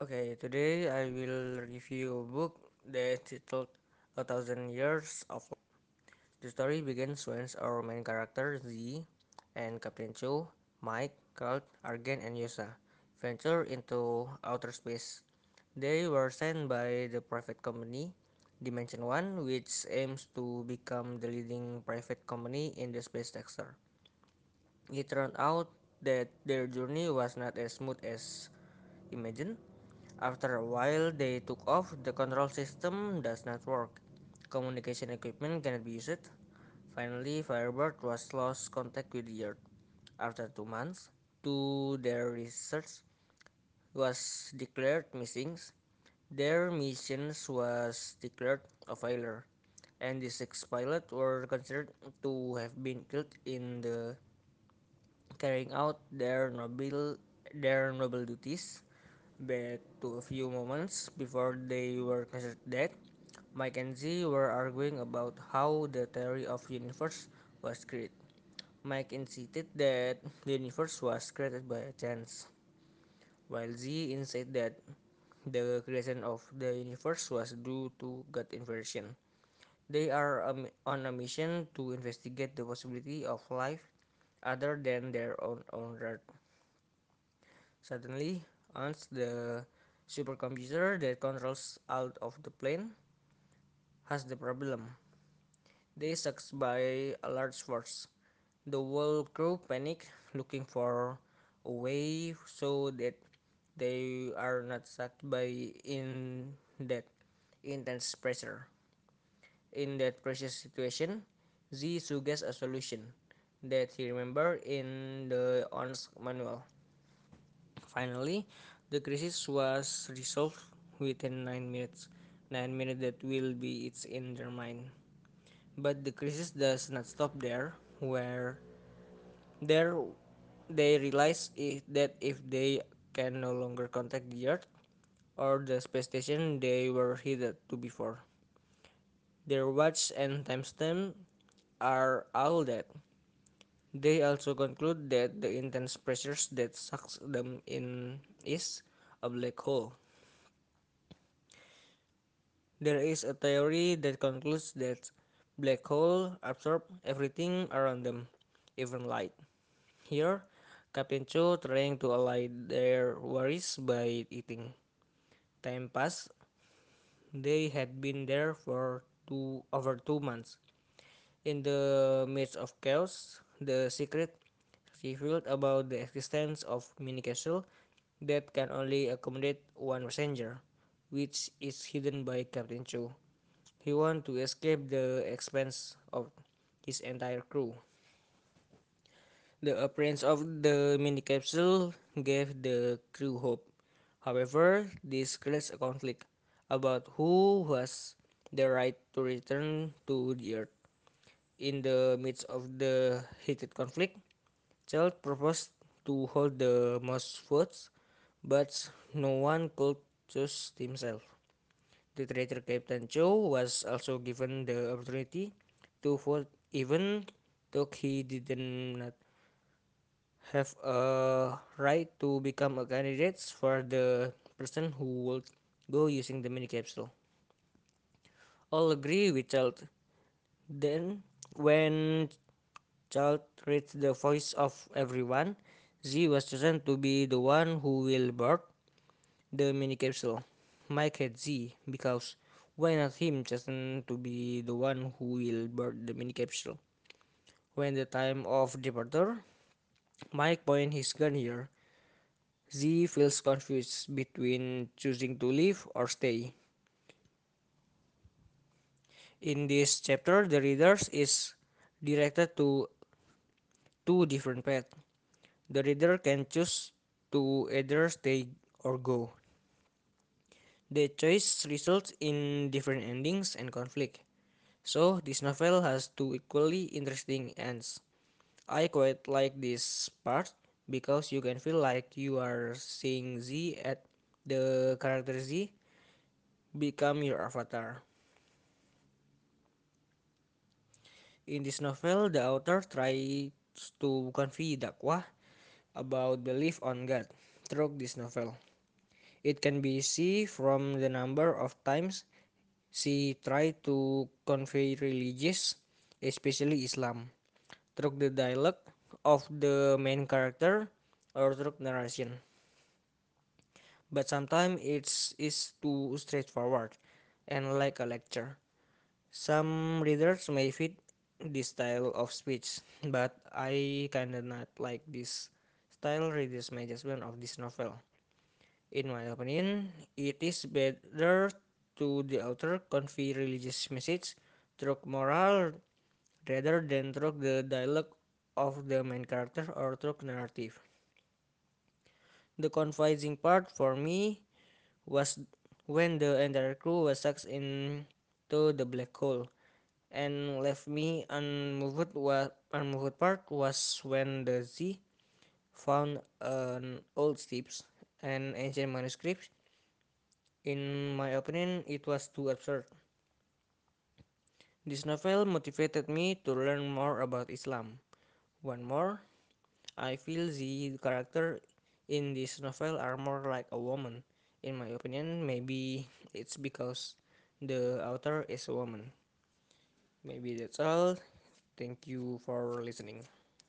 Okay, today I will review a book that titled A Thousand Years of Light. The story begins when our main character Z and Captain Cho, Mike, Kurt, Argen, and Yosa venture into outer space. They were sent by the private company Dimension One, which aims to become the leading private company in the space sector. It turned out that their journey was not as smooth as imagined. After a while they took off, the control system does not work. Communication equipment cannot be used. Finally, Firebird was lost contact with the Earth. After two months, to their research was declared missing. Their missions was declared a failure, and the six pilots were considered to have been killed in the carrying out their noble their noble duties. Back to a few moments before they were considered dead, Mike and Z were arguing about how the theory of universe was created. Mike insisted that the universe was created by chance, while Z insisted that the creation of the universe was due to God intervention. They are on a mission to investigate the possibility of life other than their own on Earth. Suddenly, Ans, the supercomputer that controls out of the plane, has the problem. They sucked by a large force. The whole crew panic, looking for a way so that they are not sucked by in that intense pressure. In that precious situation, Z suggests a solution that he remembered in the ONS manual. Finally, the crisis was resolved within 9 minutes. 9 minutes that will be it's in their mind. But the crisis does not stop there, where there they realize if, that if they can no longer contact the Earth or the space station they were headed to before, their watch and timestamp are all dead. They also conclude that the intense pressures that sucks them in is a black hole. There is a theory that concludes that black holes absorb everything around them, even light. Here, Captain Cho trying to allay their worries by eating. Time passed. They had been there for two over two months. In the midst of chaos, the secret revealed about the existence of mini capsule that can only accommodate one passenger, which is hidden by Captain Cho. He wants to escape the expense of his entire crew. The appearance of the mini capsule gave the crew hope. However, this creates a conflict about who has the right to return to the Earth. In the midst of the heated conflict, Child proposed to hold the most votes, but no one could choose himself. The traitor Captain Cho was also given the opportunity to vote even though he did not have a right to become a candidate for the person who would go using the mini capsule. All agree with Child. Then, when Child reads the voice of everyone, Z was chosen to be the one who will board the mini capsule. Mike had Z because why not him chosen to be the one who will board the mini capsule? When the time of departure, Mike points his gun here. Z feels confused between choosing to leave or stay. In this chapter, the readers is directed to two different paths. The reader can choose to either stay or go. The choice results in different endings and conflict. So, this novel has two equally interesting ends. I quite like this part because you can feel like you are seeing Z at the character Z become your avatar. In this novel, the author tries to convey Dakwah about belief on God through this novel. It can be seen from the number of times she tried to convey religious, especially Islam, through the dialogue of the main character or through narration. But sometimes it's is too straightforward and like a lecture. Some readers may fit this style of speech, but I kinda not like this style my judgment of this novel. In my opinion, it is better to the author convey religious message through moral rather than through the dialogue of the main character or through narrative. The confusing part for me was when the entire crew was sucked into the black hole and left me unmoved. What unmoved part was when the Z found an old ships and ancient manuscripts. In my opinion, it was too absurd. This novel motivated me to learn more about Islam. One more, I feel the character in this novel are more like a woman. In my opinion, maybe it's because the author is a woman. Maybe that's all. Thank you for listening.